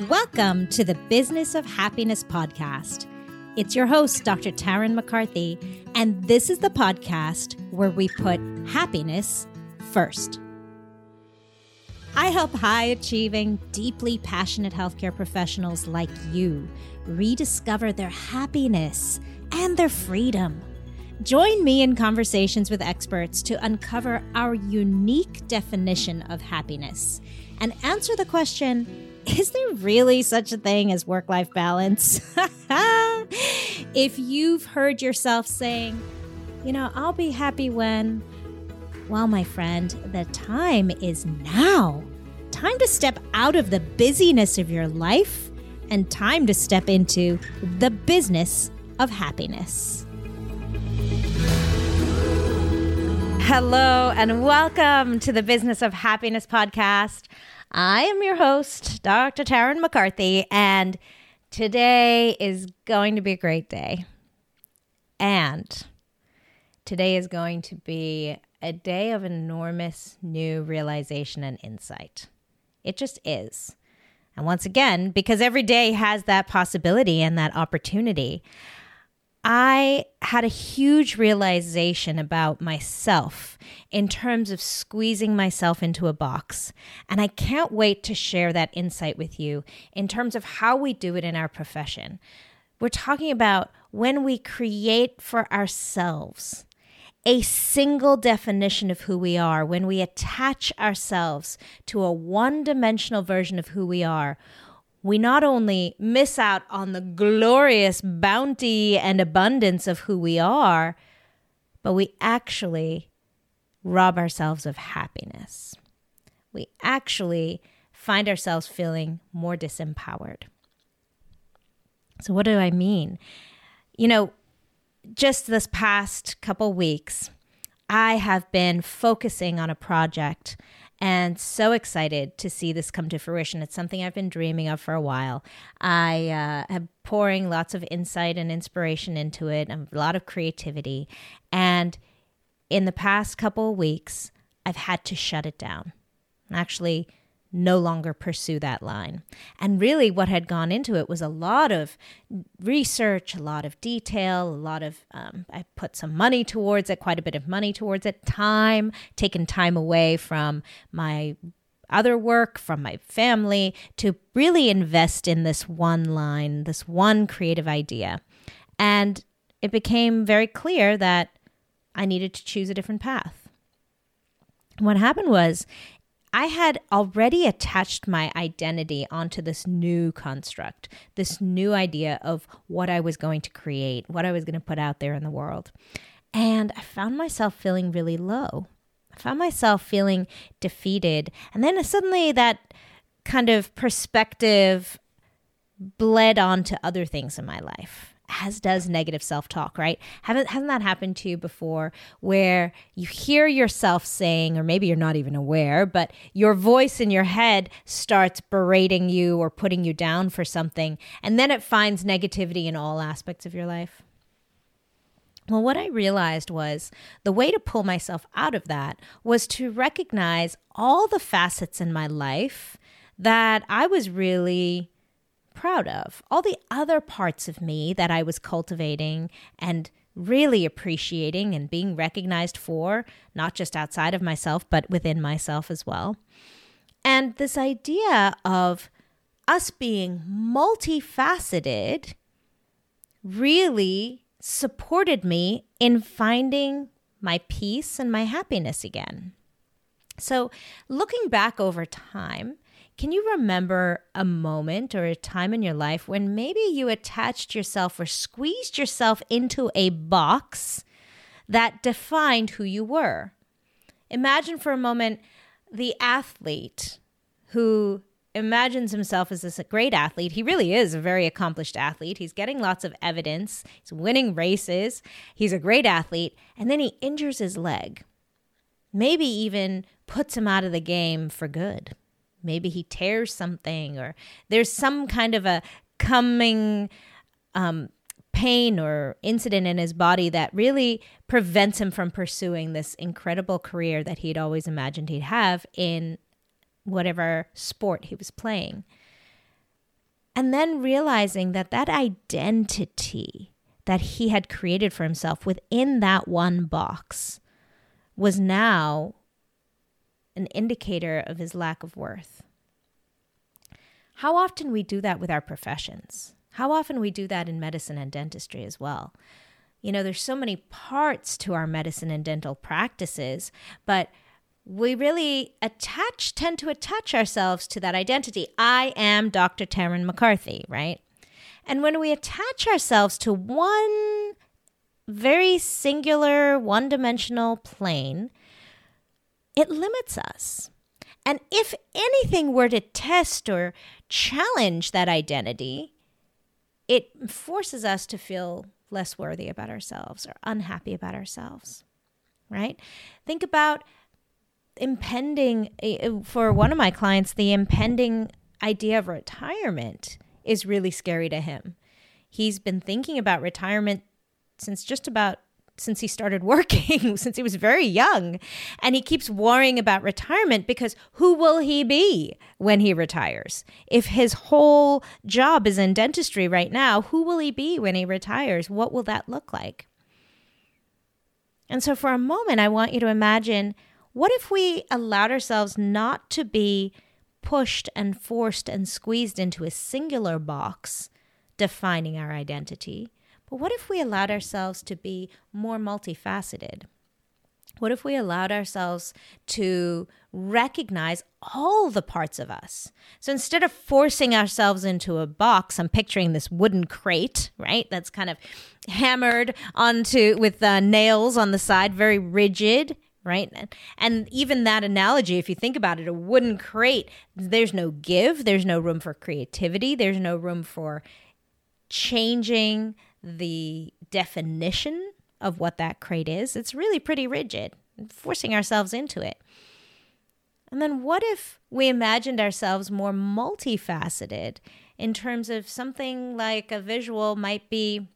Welcome to the Business of Happiness podcast. It's your host, Dr. Tarryn MacCarthy, and this is the podcast where we put happiness first. I help high achieving, deeply passionate healthcare professionals like you rediscover their happiness and their freedom. Join me in conversations with experts to uncover our unique definition of happiness and answer the question is there really such a thing as work life balance? if you've heard yourself saying, you know, I'll be happy when, well, my friend, the time is now. Time to step out of the busyness of your life and time to step into the business of happiness. Hello, and welcome to the Business of Happiness podcast. I am your host, Dr. Tarryn MacCarthy, and today is going to be a great day. And today is going to be a day of enormous new realization and insight. It just is. And once again, because every day has that possibility and that opportunity, I had a huge realization about myself in terms of squeezing myself into a box. And I can't wait to share that insight with you in terms of how we do it in our profession. We're talking about when we create for ourselves a single definition of who we are, when we attach ourselves to a one dimensional version of who we are, we not only miss out on the glorious bounty and abundance of who we are, but we actually rob ourselves of happiness. We actually find ourselves feeling more disempowered. So, what do I mean? You know, just this past couple weeks, I have been focusing on a project and so excited to see this come to fruition. It's something I've been dreaming of for a while. I uh, have pouring lots of insight and inspiration into it, and a lot of creativity. And in the past couple of weeks, I've had to shut it down. Actually, no longer pursue that line. And really, what had gone into it was a lot of research, a lot of detail, a lot of, um, I put some money towards it, quite a bit of money towards it, time, taken time away from my other work, from my family, to really invest in this one line, this one creative idea. And it became very clear that I needed to choose a different path. What happened was I had already attached my identity onto this new construct, this new idea of what I was going to create, what I was going to put out there in the world. And I found myself feeling really low. I found myself feeling defeated. And then suddenly that kind of perspective bled onto other things in my life as does negative self-talk, right? Haven't hasn't that happened to you before where you hear yourself saying or maybe you're not even aware, but your voice in your head starts berating you or putting you down for something and then it finds negativity in all aspects of your life? Well, what I realized was the way to pull myself out of that was to recognize all the facets in my life that I was really proud of, all the other parts of me that I was cultivating and really appreciating and being recognized for, not just outside of myself, but within myself as well. And this idea of us being multifaceted really supported me in finding my peace and my happiness again. So, looking back over time, can you remember a moment or a time in your life when maybe you attached yourself or squeezed yourself into a box that defined who you were? Imagine for a moment the athlete who imagines himself as this great athlete. He really is a very accomplished athlete. He's getting lots of evidence, he's winning races, he's a great athlete, and then he injures his leg. Maybe even puts him out of the game for good. Maybe he tears something, or there's some kind of a coming um, pain or incident in his body that really prevents him from pursuing this incredible career that he'd always imagined he'd have in whatever sport he was playing. And then realizing that that identity that he had created for himself within that one box was now an indicator of his lack of worth. How often we do that with our professions. How often we do that in medicine and dentistry as well. You know, there's so many parts to our medicine and dental practices, but we really attach tend to attach ourselves to that identity. I am Dr. Tarryn MacCarthy, right? And when we attach ourselves to one very singular, one dimensional plane, it limits us. And if anything were to test or challenge that identity, it forces us to feel less worthy about ourselves or unhappy about ourselves, right? Think about impending, eh, for one of my clients, the impending idea of retirement is really scary to him. He's been thinking about retirement since just about since he started working, since he was very young. And he keeps worrying about retirement because who will he be when he retires? If his whole job is in dentistry right now, who will he be when he retires? What will that look like? And so, for a moment, I want you to imagine what if we allowed ourselves not to be pushed and forced and squeezed into a singular box defining our identity. But what if we allowed ourselves to be more multifaceted? What if we allowed ourselves to recognize all the parts of us? So instead of forcing ourselves into a box, I'm picturing this wooden crate, right? That's kind of hammered onto with uh, nails on the side, very rigid right? And even that analogy, if you think about it, a wooden crate, there's no give, there's no room for creativity, there's no room for changing the definition of what that crate is. It's really pretty rigid, forcing ourselves into it. And then what if we imagined ourselves more multifaceted in terms of something like a visual might be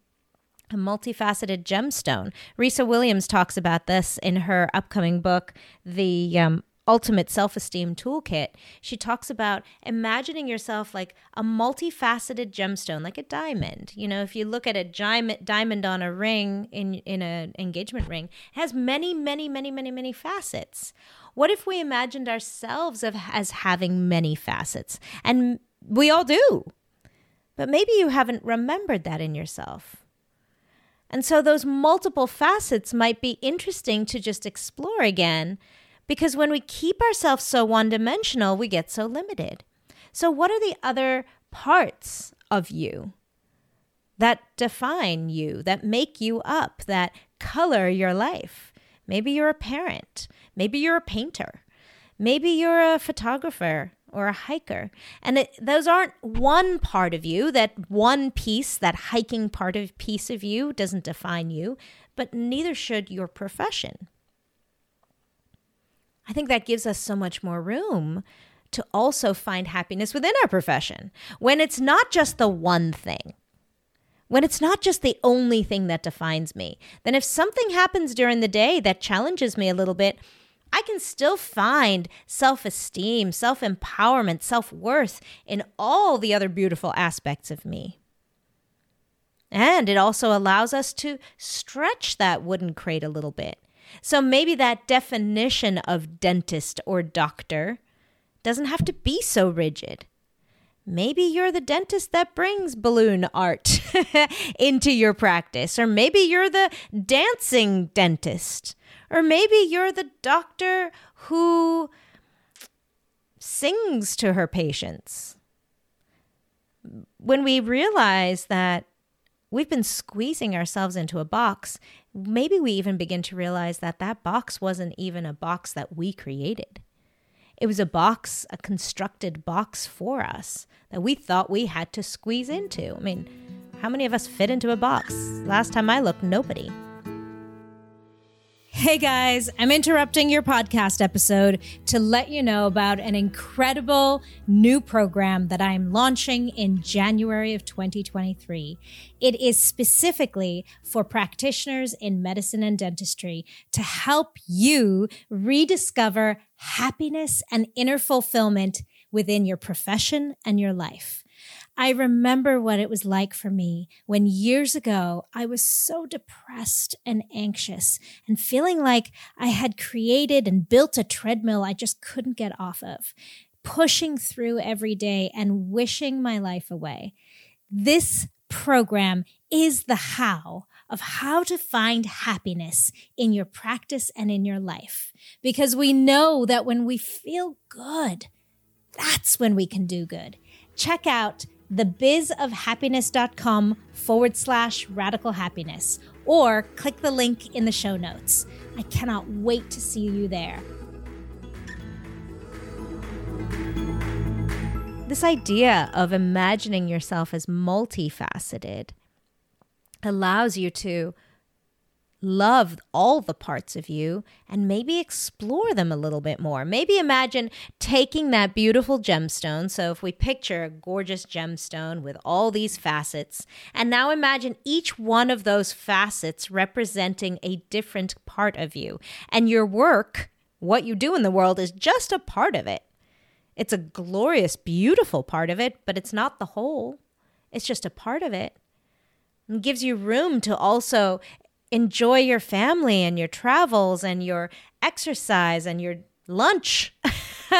a multifaceted gemstone. Risa Williams talks about this in her upcoming book, The um, Ultimate Self Esteem Toolkit. She talks about imagining yourself like a multifaceted gemstone, like a diamond. You know, if you look at a diamond on a ring in in an engagement ring, it has many, many, many, many, many facets. What if we imagined ourselves as having many facets? And we all do. But maybe you haven't remembered that in yourself. And so those multiple facets might be interesting to just explore again because when we keep ourselves so one dimensional, we get so limited. So, what are the other parts of you that define you, that make you up, that color your life? Maybe you're a parent, maybe you're a painter, maybe you're a photographer, or a hiker. And it, those aren't one part of you, that one piece, that hiking part of piece of you doesn't define you, but neither should your profession. I think that gives us so much more room to also find happiness within our profession when it's not just the one thing. When it's not just the only thing that defines me, then if something happens during the day that challenges me a little bit, I can still find self esteem, self empowerment, self worth in all the other beautiful aspects of me. And it also allows us to stretch that wooden crate a little bit. So maybe that definition of dentist or doctor doesn't have to be so rigid. Maybe you're the dentist that brings balloon art into your practice, or maybe you're the dancing dentist or maybe you're the doctor who sings to her patients. When we realize that we've been squeezing ourselves into a box, maybe we even begin to realize that that box wasn't even a box that we created. It was a box, a constructed box for us that we thought we had to squeeze into. I mean, how many of us fit into a box? Last time I looked, nobody. Hey guys, I'm interrupting your podcast episode to let you know about an incredible new program that I'm launching in January of 2023. It is specifically for practitioners in medicine and dentistry to help you rediscover happiness and inner fulfillment within your profession and your life. I remember what it was like for me when years ago I was so depressed and anxious and feeling like I had created and built a treadmill I just couldn't get off of, pushing through every day and wishing my life away. This program is the how of how to find happiness in your practice and in your life. Because we know that when we feel good, that's when we can do good. Check out thebizofhappiness.com forward slash radical happiness or click the link in the show notes. I cannot wait to see you there. This idea of imagining yourself as multifaceted allows you to love all the parts of you and maybe explore them a little bit more. Maybe imagine taking that beautiful gemstone. So, if we picture a gorgeous gemstone with all these facets, and now imagine each one of those facets representing a different part of you. And your work, what you do in the world, is just a part of it. It's a glorious, beautiful part of it, but it's not the whole. It's just a part of it. It gives you room to also enjoy your family and your travels and your exercise and your lunch.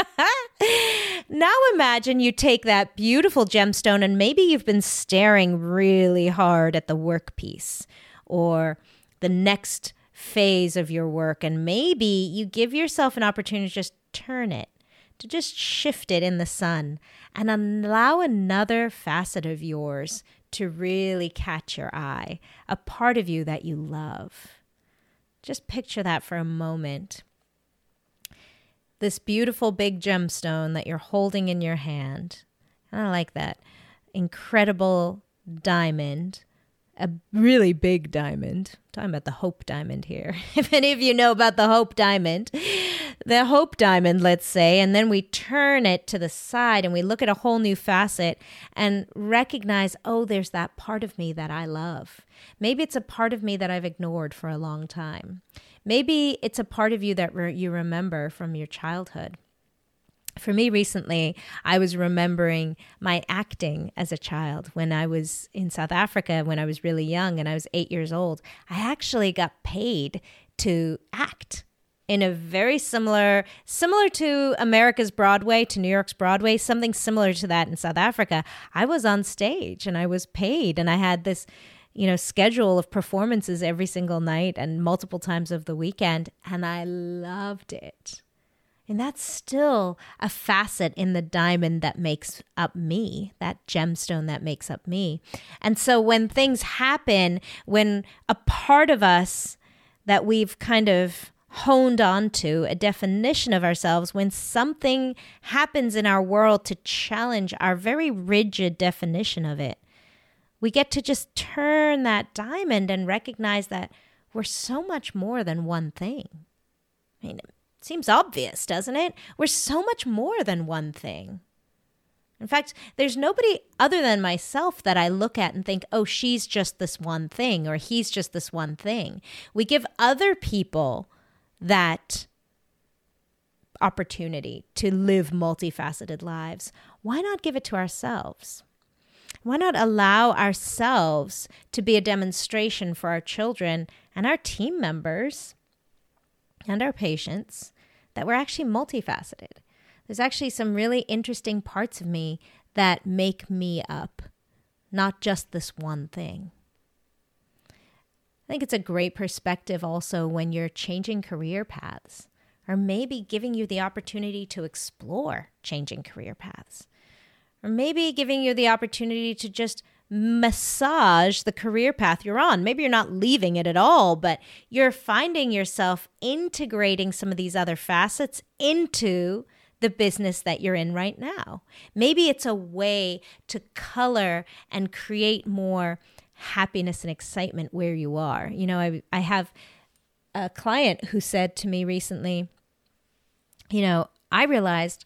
now imagine you take that beautiful gemstone and maybe you've been staring really hard at the work piece or the next phase of your work and maybe you give yourself an opportunity to just turn it to just shift it in the sun and allow another facet of yours to really catch your eye, a part of you that you love. Just picture that for a moment. This beautiful big gemstone that you're holding in your hand. I like that. Incredible diamond a really big diamond. I'm talking about the Hope Diamond here. if any of you know about the Hope Diamond, the Hope Diamond, let's say, and then we turn it to the side and we look at a whole new facet and recognize, oh, there's that part of me that I love. Maybe it's a part of me that I've ignored for a long time. Maybe it's a part of you that re- you remember from your childhood for me recently, I was remembering my acting as a child when I was in South Africa when I was really young and I was eight years old. I actually got paid to act in a very similar similar to America's Broadway to New York's Broadway something similar to that in South Africa I was on stage and I was paid and I had this you know schedule of performances every single night and multiple times of the weekend and I loved it and that's still a facet in the diamond that makes up me, that gemstone that makes up me. And so when things happen, when a part of us that we've kind of honed onto, a definition of ourselves, when something happens in our world to challenge our very rigid definition of it, we get to just turn that diamond and recognize that we're so much more than one thing. I mean, Seems obvious, doesn't it? We're so much more than one thing. In fact, there's nobody other than myself that I look at and think, oh, she's just this one thing or he's just this one thing. We give other people that opportunity to live multifaceted lives. Why not give it to ourselves? Why not allow ourselves to be a demonstration for our children and our team members and our patients that we're actually multifaceted. There's actually some really interesting parts of me that make me up, not just this one thing. I think it's a great perspective also when you're changing career paths, or maybe giving you the opportunity to explore changing career paths, or maybe giving you the opportunity to just massage the career path you're on. Maybe you're not leaving it at all, but you're finding yourself integrating some of these other facets into the business that you're in right now. Maybe it's a way to color and create more happiness and excitement where you are. You know, I I have a client who said to me recently, you know, I realized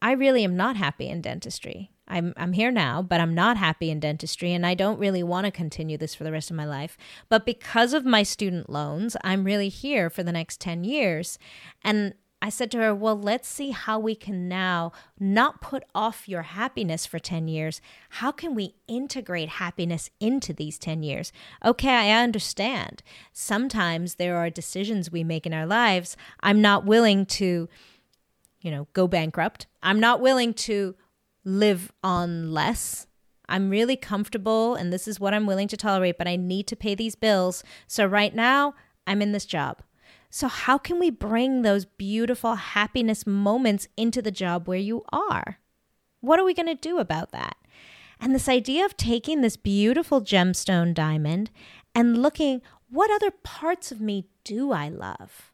I really am not happy in dentistry. I'm I'm here now, but I'm not happy in dentistry and I don't really want to continue this for the rest of my life. But because of my student loans, I'm really here for the next 10 years. And I said to her, Well, let's see how we can now not put off your happiness for 10 years. How can we integrate happiness into these 10 years? Okay, I understand. Sometimes there are decisions we make in our lives. I'm not willing to, you know, go bankrupt. I'm not willing to live on less. I'm really comfortable and this is what I'm willing to tolerate, but I need to pay these bills. So right now, I'm in this job. So, how can we bring those beautiful happiness moments into the job where you are? What are we going to do about that? And this idea of taking this beautiful gemstone diamond and looking, what other parts of me do I love?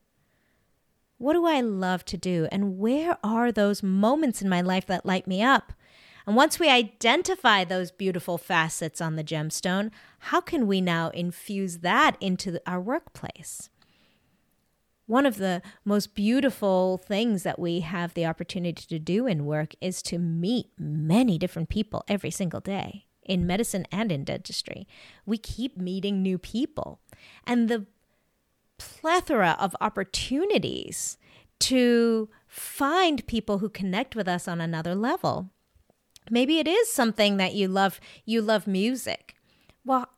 What do I love to do? And where are those moments in my life that light me up? And once we identify those beautiful facets on the gemstone, how can we now infuse that into our workplace? One of the most beautiful things that we have the opportunity to do in work is to meet many different people every single day in medicine and in dentistry. We keep meeting new people. And the plethora of opportunities to find people who connect with us on another level. Maybe it is something that you love you love music. Well,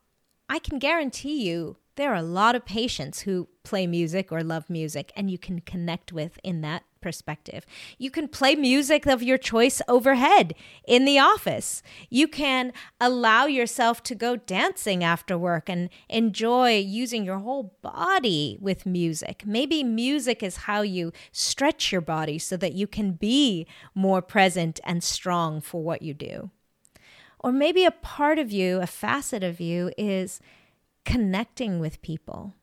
I can guarantee you there are a lot of patients who play music or love music and you can connect with in that perspective. You can play music of your choice overhead in the office. You can allow yourself to go dancing after work and enjoy using your whole body with music. Maybe music is how you stretch your body so that you can be more present and strong for what you do. Or maybe a part of you, a facet of you is connecting with people.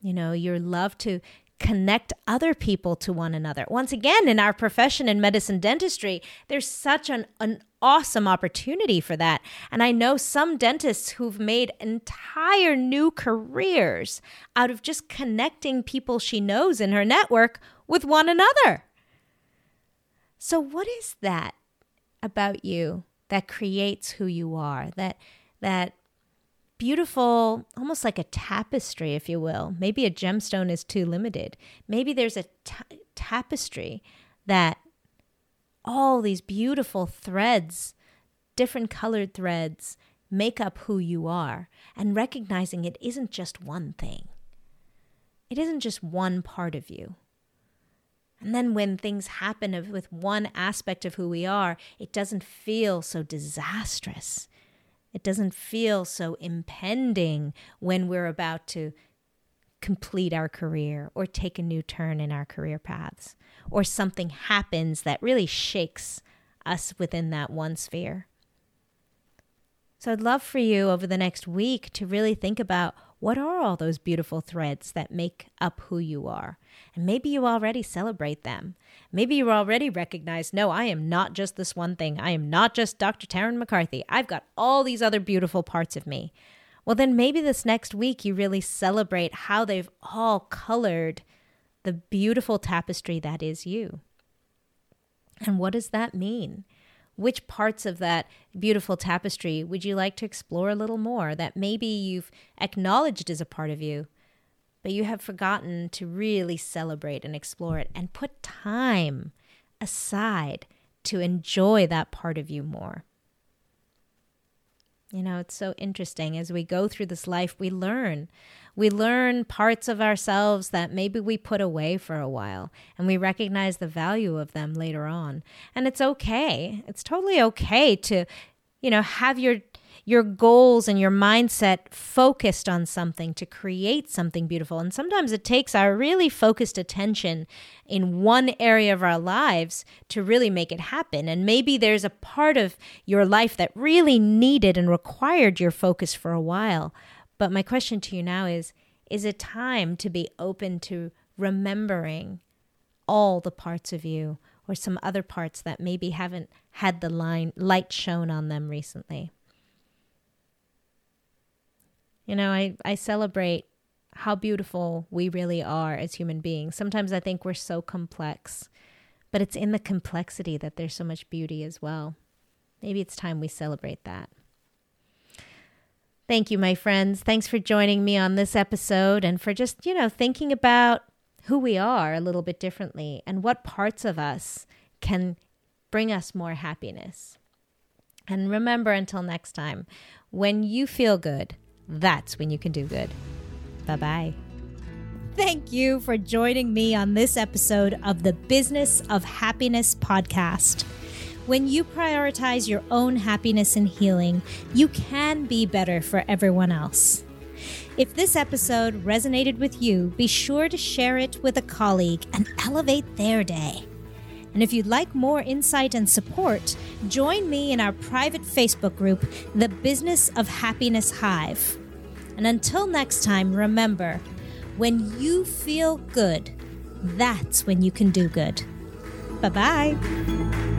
You know, your love to connect other people to one another. Once again, in our profession in medicine dentistry, there's such an, an awesome opportunity for that. And I know some dentists who've made entire new careers out of just connecting people she knows in her network with one another. So, what is that about you that creates who you are? That that beautiful, almost like a tapestry, if you will. Maybe a gemstone is too limited. Maybe there's a tapestry that all these beautiful threads, different colored threads, make up who you are, and recognizing it isn't just one thing. It isn't just one part of you. And then when things happen with one aspect of who we are, it doesn't feel so disastrous. It doesn't feel so impending when we're about to complete our career or take a new turn in our career paths, or something happens that really shakes us within that one sphere. So I'd love for you over the next week to really think about what are all those beautiful threads that make up who you are? And maybe you already celebrate them. Maybe you already recognize, no, I am not just this one thing. I am not just Dr. Tarryn MacCarthy. I've got all these other beautiful parts of me. Well, then maybe this next week you really celebrate how they've all colored the beautiful tapestry that is you. And what does that mean? Which parts of that beautiful tapestry would you like to explore a little more that maybe you've acknowledged as a part of you, but you have forgotten to really celebrate and explore it and put time aside to enjoy that part of you more? You know, it's so interesting. As we go through this life, we learn. We learn parts of ourselves that maybe we put away for a while and we recognize the value of them later on. And it's okay. It's totally okay to, you know, have your your goals and your mindset focused on something to create something beautiful. And sometimes it takes our really focused attention in one area of our lives to really make it happen. And maybe there's a part of your life that really needed and required your focus for a while. But my question to you now is is it time to be open to remembering all the parts of you or some other parts that maybe haven't had the line light shown on them recently? You know, I, I celebrate how beautiful we really are as human beings. Sometimes I think we're so complex, but it's in the complexity that there's so much beauty as well. Maybe it's time we celebrate that. Thank you, my friends. Thanks for joining me on this episode and for just, you know, thinking about who we are a little bit differently and what parts of us can bring us more happiness. And remember until next time, when you feel good, that's when you can do good. Bye bye. Thank you for joining me on this episode of the Business of Happiness podcast. When you prioritize your own happiness and healing, you can be better for everyone else. If this episode resonated with you, be sure to share it with a colleague and elevate their day. And if you'd like more insight and support, join me in our private Facebook group, The Business of Happiness Hive. And until next time, remember when you feel good, that's when you can do good. Bye bye.